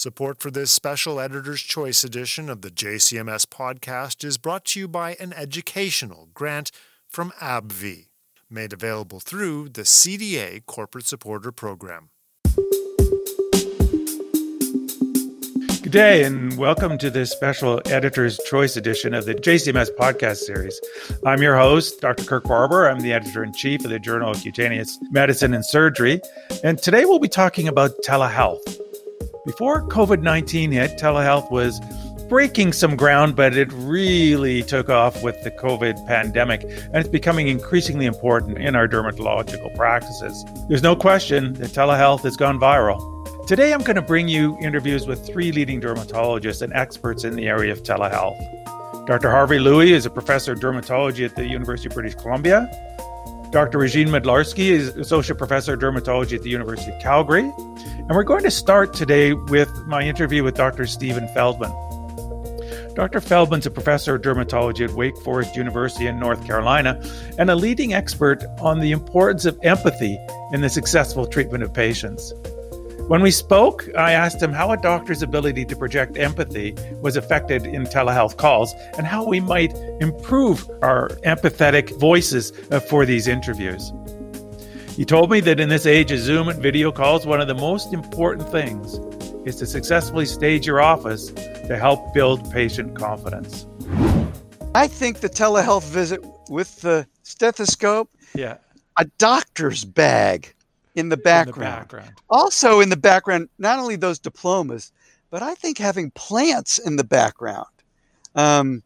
Support for this special Editor's Choice edition of the JCMS podcast is brought to you by an educational grant from AbbVie, made available through the CDA Corporate Supporter Program. Good day, and welcome to this special Editor's Choice edition of the JCMS podcast series. I'm your host, Dr. Kirk Barber. I'm the editor in chief of the Journal of Cutaneous Medicine and Surgery. And today we'll be talking about telehealth. Before COVID 19 hit, telehealth was breaking some ground, but it really took off with the COVID pandemic, and it's becoming increasingly important in our dermatological practices. There's no question that telehealth has gone viral. Today, I'm going to bring you interviews with three leading dermatologists and experts in the area of telehealth. Dr. Harvey Lui is a professor of dermatology at the University of British Columbia. Dr. Regine Mydlarski is associate professor of dermatology at the University of Calgary. And we're going to start today with my interview with Dr. Steven Feldman. Dr. Feldman's a professor of dermatology at Wake Forest University in North Carolina and a leading expert on the importance of empathy in the successful treatment of patients. When we spoke, I asked him how a doctor's ability to project empathy was affected in telehealth calls and how we might improve our empathetic voices uh, for these interviews. He told me that in this age of Zoom and video calls, one of the most important things is to successfully stage your office to help build patient confidence. I think the telehealth visit with the stethoscope, yeah, a doctor's bag in the background. In the background. Also in the background, not only those diplomas, but I think having plants in the background um,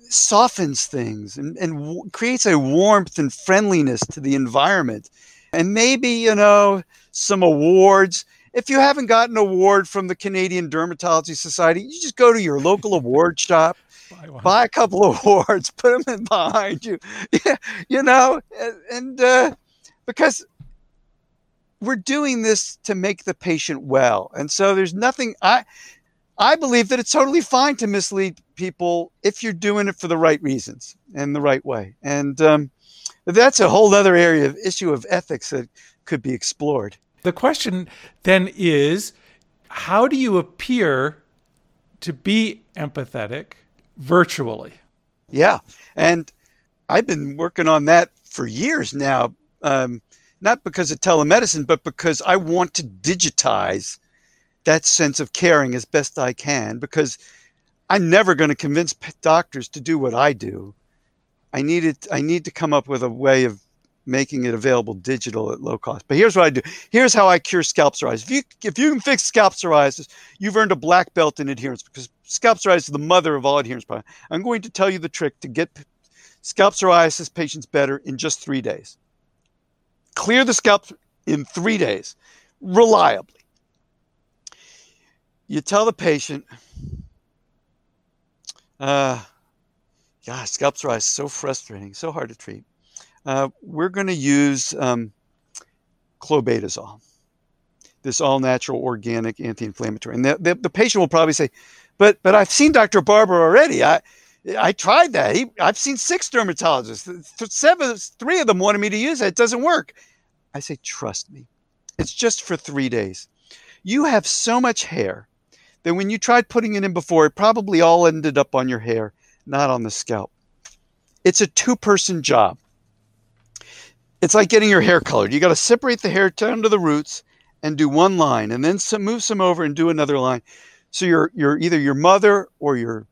softens things and, and w- creates a warmth and friendliness to the environment and maybe, you know, some awards. If you haven't gotten an award from the Canadian Dermatology Society, you just go to your local award shop, buy a couple of awards, put them in behind you. Yeah, you know, and uh, because we're doing this to make the patient well. And so there's nothing I I believe that it's totally fine to mislead people if you're doing it for the right reasons and the right way. And um, that's a whole other area of issue of ethics that could be explored. The question then is how do you appear to be empathetic virtually? Yeah. And I've been working on that for years now, um, not because of telemedicine, but because I want to digitize that sense of caring as best I can because I'm never going to convince doctors to do what I do. I needed I need to come up with a way of making it available digital at low cost. But here's what I do. Here's how I cure scalp psoriasis. If you if you can fix scalp psoriasis, you've earned a black belt in adherence because scalp psoriasis is the mother of all adherence. I'm going to tell you the trick to get scalp psoriasis patients better in just three days. Clear the scalp in three days, reliably. You tell the patient, uh, gosh, scalp psoriasis is so frustrating, so hard to treat. Uh, we're going to use um, clobetasol, this all natural organic anti inflammatory. And the, the, the, patient will probably say, but, but I've seen Dr. Barber already. I, I tried that. He, I've seen six dermatologists. Seven, three of them wanted me to use it. It doesn't work. I say, trust me. It's just for three days. You have so much hair that when you tried putting it in before, it probably all ended up on your hair not on the scalp. It's a two person job. It's like getting your hair colored. You got to separate the hair down to the roots and do one line and then some, move some over and do another line. So you're, you're either your mother or your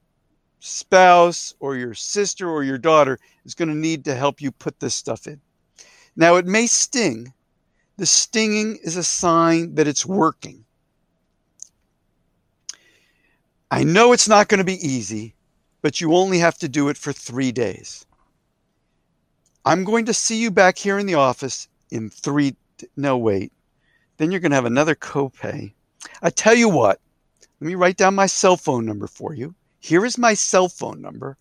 spouse or your sister or your daughter is going to need to help you put this stuff in. Now, it may sting. The stinging is a sign that it's working. I know it's not going to be easy, but you only have to do it for three days. I'm going to see you back here in the office in three. No, wait. Then you're going to have another copay. I tell you what, let me write down my cell phone number for you. Here is my cell phone number.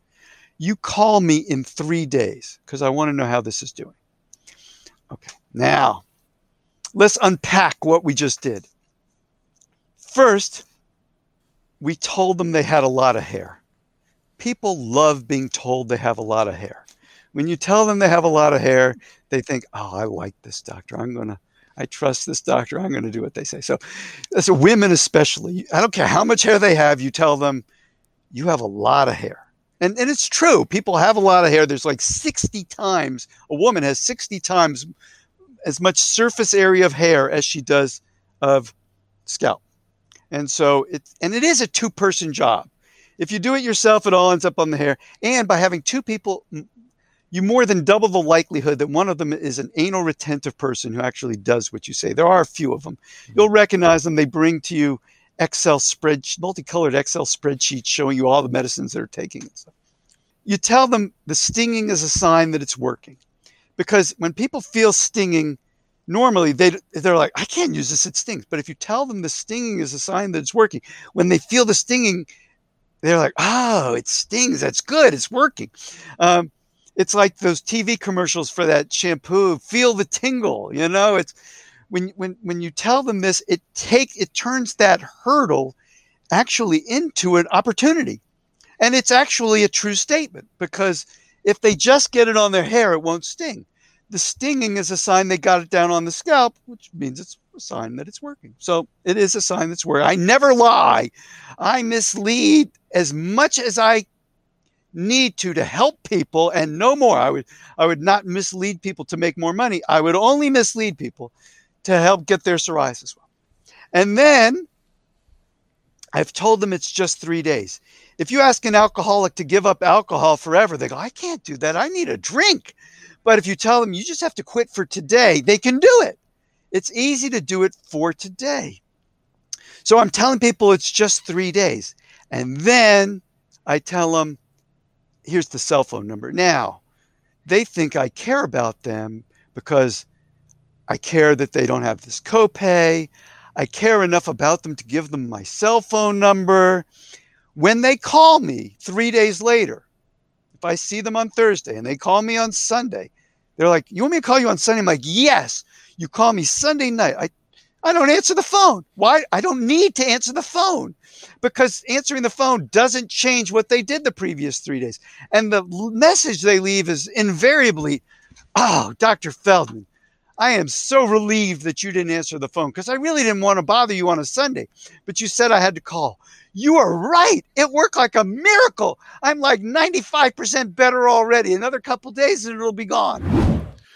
You call me in three days because I want to know how this is doing. Okay, now let's unpack what we just did. First, we told them they had a lot of hair people love being told they have a lot of hair. When you tell them they have a lot of hair, they think, "Oh, I like this doctor. I'm gonna, I trust this doctor. I'm going to do what they say. So, so women especially, I don't care how much hair they have. You tell them you have a lot of hair, and and it's true. People have a lot of hair. There's like 60 times a woman has 60 times as much surface area of hair as she does of scalp, and so it and it is a two person job. If you do it yourself, it all ends up on the hair. And by having two people you more than double the likelihood that one of them is an anal retentive person who actually does what you say. There are a few of them. Mm-hmm. You'll recognize them. They bring to you Excel spreadsheet, multicolored Excel spreadsheets showing you all the medicines they're taking and stuff. You tell them the stinging is a sign that it's working. Because when people feel stinging, normally they they're like, I can't use this, it stings. But if you tell them the stinging is a sign that it's working, when they feel the stinging, they're like, oh, it stings. That's good. It's working. Um, it's like those TV commercials for that shampoo. Feel the tingle, you know. It's when when when you tell them this, it take it turns that hurdle actually into an opportunity, and it's actually a true statement because if they just get it on their hair, it won't sting. The stinging is a sign they got it down on the scalp, which means it's a sign that it's working. So it is a sign that's working. I never lie. I mislead as much as I need to to help people and no more. I would i would not mislead people to make more money. I would only mislead people to help get their psoriasis well. And then i've told them it's just three days. If you ask an alcoholic to give up alcohol forever they go i can't do that. I need a drink. But if you tell them you just have to quit for today they can do it it's easy to do it for today so i'm telling people it's just three days and then i tell them here's the cell phone number. Now, they think I care about them because I care that they don't have this copay. I care enough about them to give them my cell phone number. When they call me three days later, if I see them on Thursday and they call me on Sunday, they're like, You want me to call you on Sunday? I'm like, Yes. You call me Sunday night. I I don't answer the phone. Why? I don't need to answer the phone because answering the phone doesn't change what they did the previous three days. And the message they leave is invariably, Oh, Dr. Feldman, I am so relieved that you didn't answer the phone because I really didn't want to bother you on a Sunday, but you said I had to call. You are right. It worked like a miracle. I'm like 95% better already. Another couple days and it'll be gone.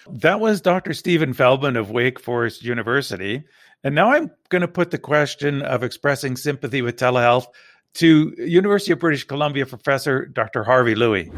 That was Dr. Steven Feldman of Wake Forest University. And now I'm going to put the question of expressing sympathy with telehealth to University of British Columbia professor Dr. Harvey Lui.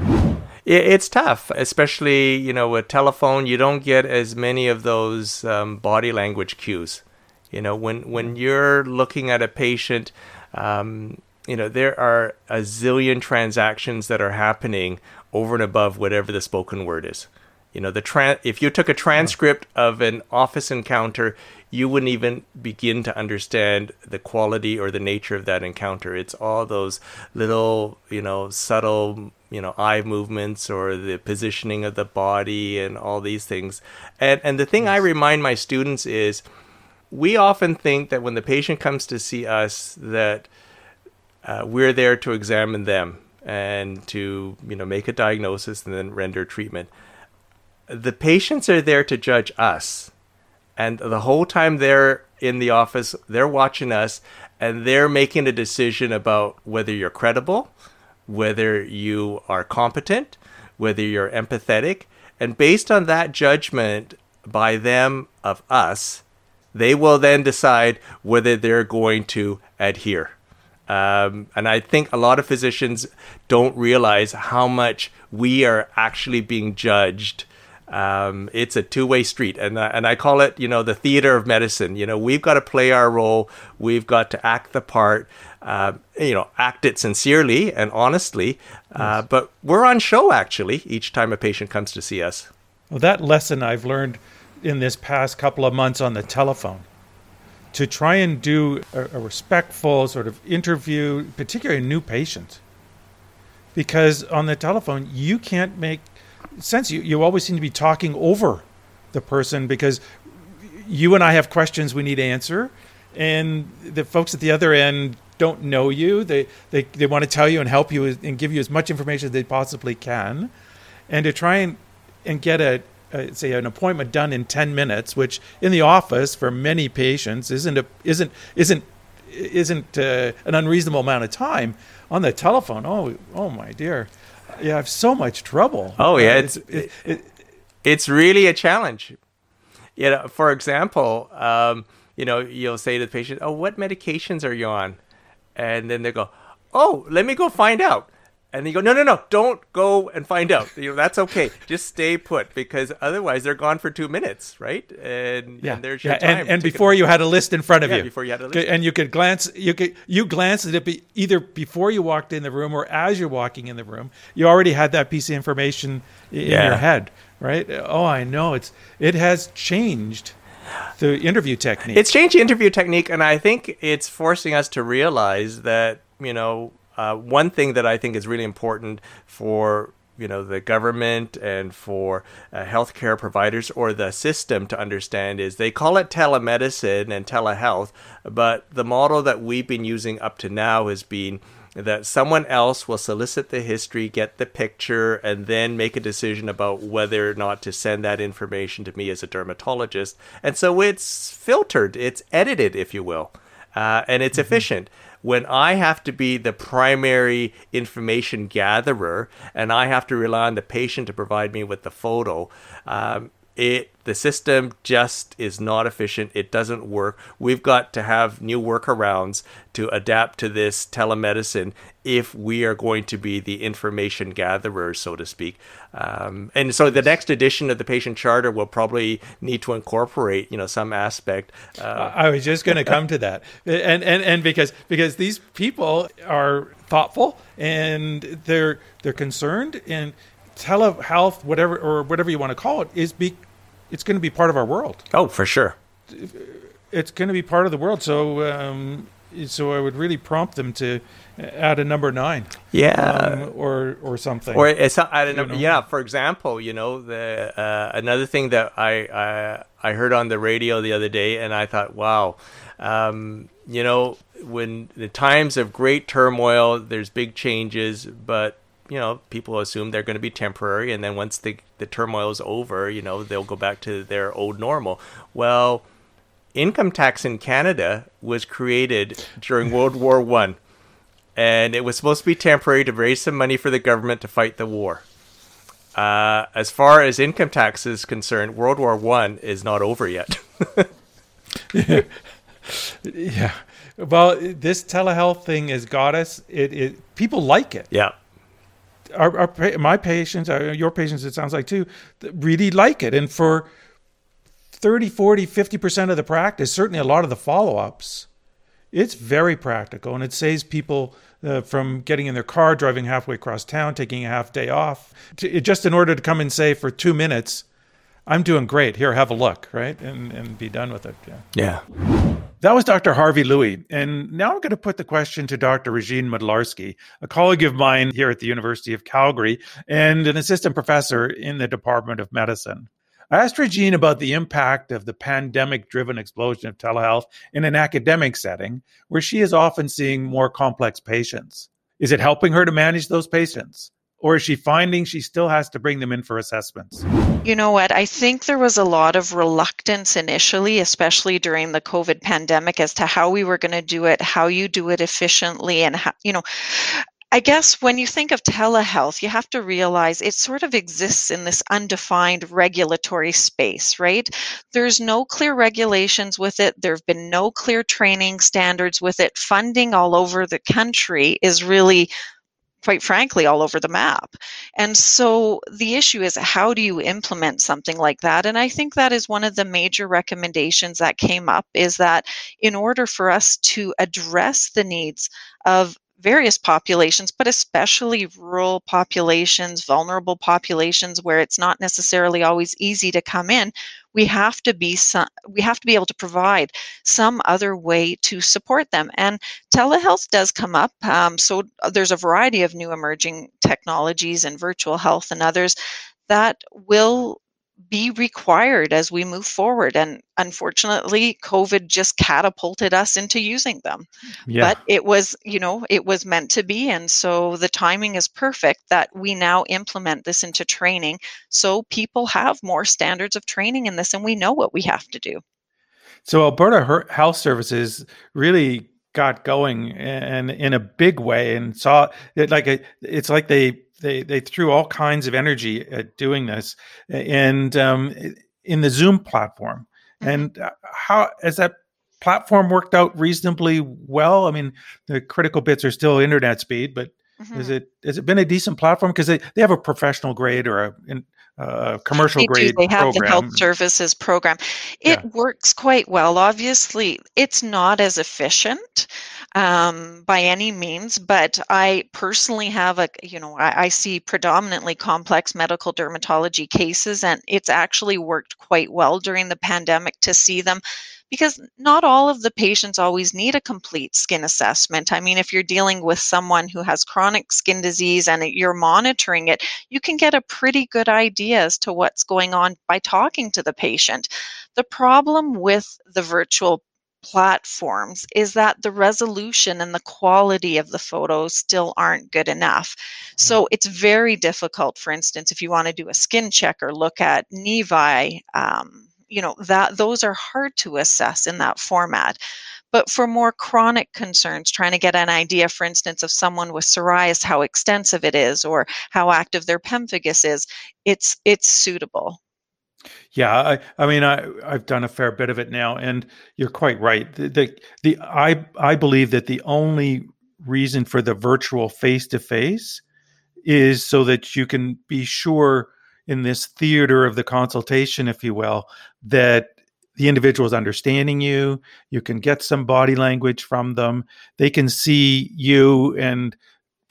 It's tough, especially you know with telephone. You don't get as many of those um, body language cues. You know when when you're looking at a patient, um, you know there are a zillion transactions that are happening over and above whatever the spoken word is. You know the tra- if you took a transcript of an office encounter, you wouldn't even begin to understand the quality or the nature of that encounter. It's all those little, you know, subtle, you know, eye movements or the positioning of the body and all these things. And and the thing yes. I remind my students is we often think that when the patient comes to see us that uh, we're there to examine them and to you know make a diagnosis and then render treatment. The patients are there to judge us and the whole time they're in the office, they're watching us and they're making a decision about whether you're credible, whether you are competent, whether you're empathetic. And based on that judgment by them of us, they will then decide whether they're going to adhere. Um, and I think a lot of physicians don't realize how much we are actually being judged um, it's a two-way street and, uh, and i call it you know the theater of medicine. You know we've got to play our role. We've got to act the part uh, you know act it sincerely and honestly. Uh, yes. but we're on show actually each time a patient comes to see us. Well that lesson i've learned in this past couple of months on the telephone to try and do a, a respectful sort of interview particularly new patients because on the telephone you can't make sense you, you always seem to be talking over the person because you and I have questions we need to answer, and the folks at the other end don't know you. They they, they want to tell you and help you and give you as much information as they possibly can, and to try and and get a uh, say an appointment done in 10 minutes which in the office for many patients isn't a, isn't isn't isn't uh, an unreasonable amount of time. On the telephone oh oh my dear yeah i have so much trouble. Oh yeah Uh, it's it, it, it's really a challenge. You know for example um, you know you'll say to the patient oh what medications are you on? And then they go oh let me go find out and you go no no no don't go and find out you know that's okay just stay put because otherwise they're gone for two minutes right and, yeah, and there's yeah. your time and, and before you had a list in front of Yeah, you before you had a list. and you could glance you could you glanced at it be, either before you walked in the room or as you're walking in the room you already had that piece of information in Yeah. your head right oh i know it's it has changed the interview technique It's changed the interview technique, and I think it's forcing us to realize that you know uh, one thing that I think is really important for you know the government and for uh, healthcare providers or the system to understand is they call it telemedicine and telehealth, but the model that we've been using up to now has been that someone else will solicit the history, get the picture, and then make a decision about whether or not to send that information to me as a dermatologist. And so it's filtered, it's edited, if you will, uh, and it's efficient. When I have to be the primary information gatherer and I have to rely on the patient to provide me with the photo, um, it the system just is not efficient. It doesn't work. We've got to have new workarounds to adapt to this telemedicine if we are going to be the information gatherers so to speak. Um, and so the next edition of the patient charter will probably need to incorporate you know some aspect uh, I was just going to come to that, and and and because because these people are thoughtful and they're they're concerned, and telehealth, whatever or whatever you want to call it, is be it's going to be part of our world. oh for sure It's going to be part of the world. So um, so I would really prompt them to add a number nine, yeah um, or or something. or it's I don't know, know? yeah for example you know the uh, another thing that I, I I heard on the radio the other day and I thought wow um, you know when the times of great turmoil there's big changes but you know people assume they're going to be temporary and then once the the turmoil is over you know they'll go back to their old normal well income tax in Canada was created during World War One, and it was supposed to be temporary to raise some money for the government to fight the war. Uh, as far as income tax is concerned, World War One is not over yet. yeah. Well, this telehealth thing has got us. It, it people like it. yeah, our, our my patients, your patients, it sounds like too, really like it. And for 30, 40, 50% of the practice, certainly a lot of the follow ups, it's very practical and it saves people uh, from getting in their car, driving halfway across town, taking a half day off, to, just in order to come and say for two minutes, I'm doing great. Here, have a look, right? And, and be done with it. Yeah. yeah. That was Dr. Harvey Lui. And now I'm going to put the question to Dr. Regine Mydlarski, a colleague of mine here at the University of Calgary and an assistant professor in the Department of Medicine. I asked Regine about the impact of the pandemic driven explosion of telehealth in an academic setting where she is often seeing more complex patients. Is it helping her to manage those patients? Or is she finding she still has to bring them in for assessments? You know what? I think there was a lot of reluctance initially, especially during the COVID pandemic, as to how we were going to do it, how you do it efficiently, and how, you know, I guess when you think of telehealth, you have to realize it sort of exists in this undefined regulatory space, right? There's no clear regulations with it. There have been no clear training standards with it. Funding all over the country is really quite frankly, all over the map. And so the issue is how do you implement something like that? And I think that is one of the major recommendations that came up is that in order for us to address the needs of various populations, but especially rural populations, vulnerable populations where it's not necessarily always easy to come in, we have to be some, we have to be able to provide some other way to support them. And telehealth does come up. Um, so there's a variety of new emerging technologies and virtual health and others that will be required as we move forward. And unfortunately, COVID just catapulted us into using them. Yeah. But it was, you know, it was meant to be. And so the timing is perfect that we now implement this into training so people have more standards of training in this and we know what we have to do. So Alberta Health Services really got going and in a big way and saw it like a, it's like they they they threw all kinds of energy at doing this, and um, in the Zoom platform. Mm-hmm. And uh, how has that platform worked out reasonably well? I mean, the critical bits are still internet speed, but mm-hmm. is it has it been a decent platform because they, they have a professional grade or a uh, commercial they grade. Do. They have program. the health services program. It yeah. works quite well. Obviously, it's not as efficient um, by any means, but I personally have a, you know, I, I see predominantly complex medical dermatology cases, and it's actually worked quite well during the pandemic to see them because not all of the patients always need a complete skin assessment. I mean, if you're dealing with someone who has chronic skin disease and you're monitoring it, you can get a pretty good idea as to what's going on by talking to the patient. The problem with the virtual platforms is that the resolution and the quality of the photos still aren't good enough. So mm-hmm. it's very difficult, for instance, if you want to do a skin check or look at nevi, um, you know, that those are hard to assess in that format. But for more chronic concerns, trying to get an idea, for instance, of someone with psoriasis, how extensive it is or how active their pemphigus is, it's it's suitable. Yeah, I, I mean, I, I've done a fair bit of it now, and you're quite right. The, the, the I, I believe that the only reason for the virtual face to face is so that you can be sure in this theater of the consultation, if you will, that the individual is understanding you. You can get some body language from them. They can see you, and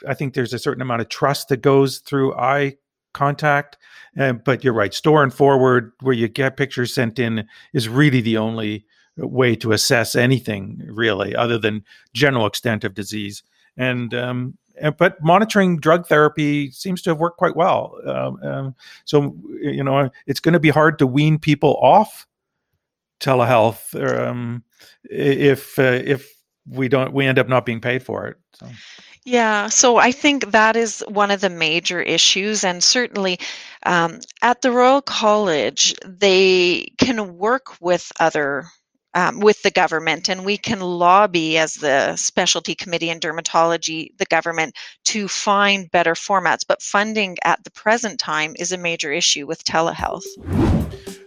I think there's a certain amount of trust that goes through eye contact. Uh, but you're right, store and forward, where you get pictures sent in, is really the only way to assess anything, really, other than general extent of disease. And um, but monitoring drug therapy seems to have worked quite well. Um, um, so you know, it's going to be hard to wean people off telehealth um, if uh, if we don't we end up not being paid for it. So. Yeah, so I think that is one of the major issues, and certainly um, at the Royal College, they can work with other um, with the government, and we can lobby as the specialty committee in dermatology, the government, to find better formats. But funding at the present time is a major issue with telehealth.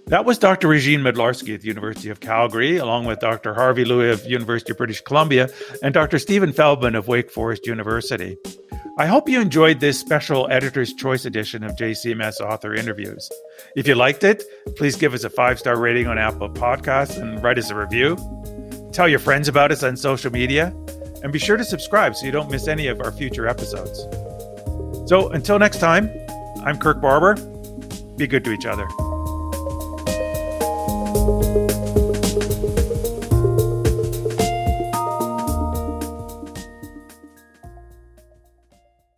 That was Dr. Regine Mydlarski at the University of Calgary, along with Dr. Harvey Lui of University of British Columbia and Dr. Steven Feldman of Wake Forest University. I hope you enjoyed this special Editor's Choice edition of JCMS author interviews. If you liked it, please give us a five star rating on Apple Podcasts and write us a review. Tell your friends about us on social media, and be sure to subscribe so you don't miss any of our future episodes. So until next time, I'm Kirk Barber. Be good to each other.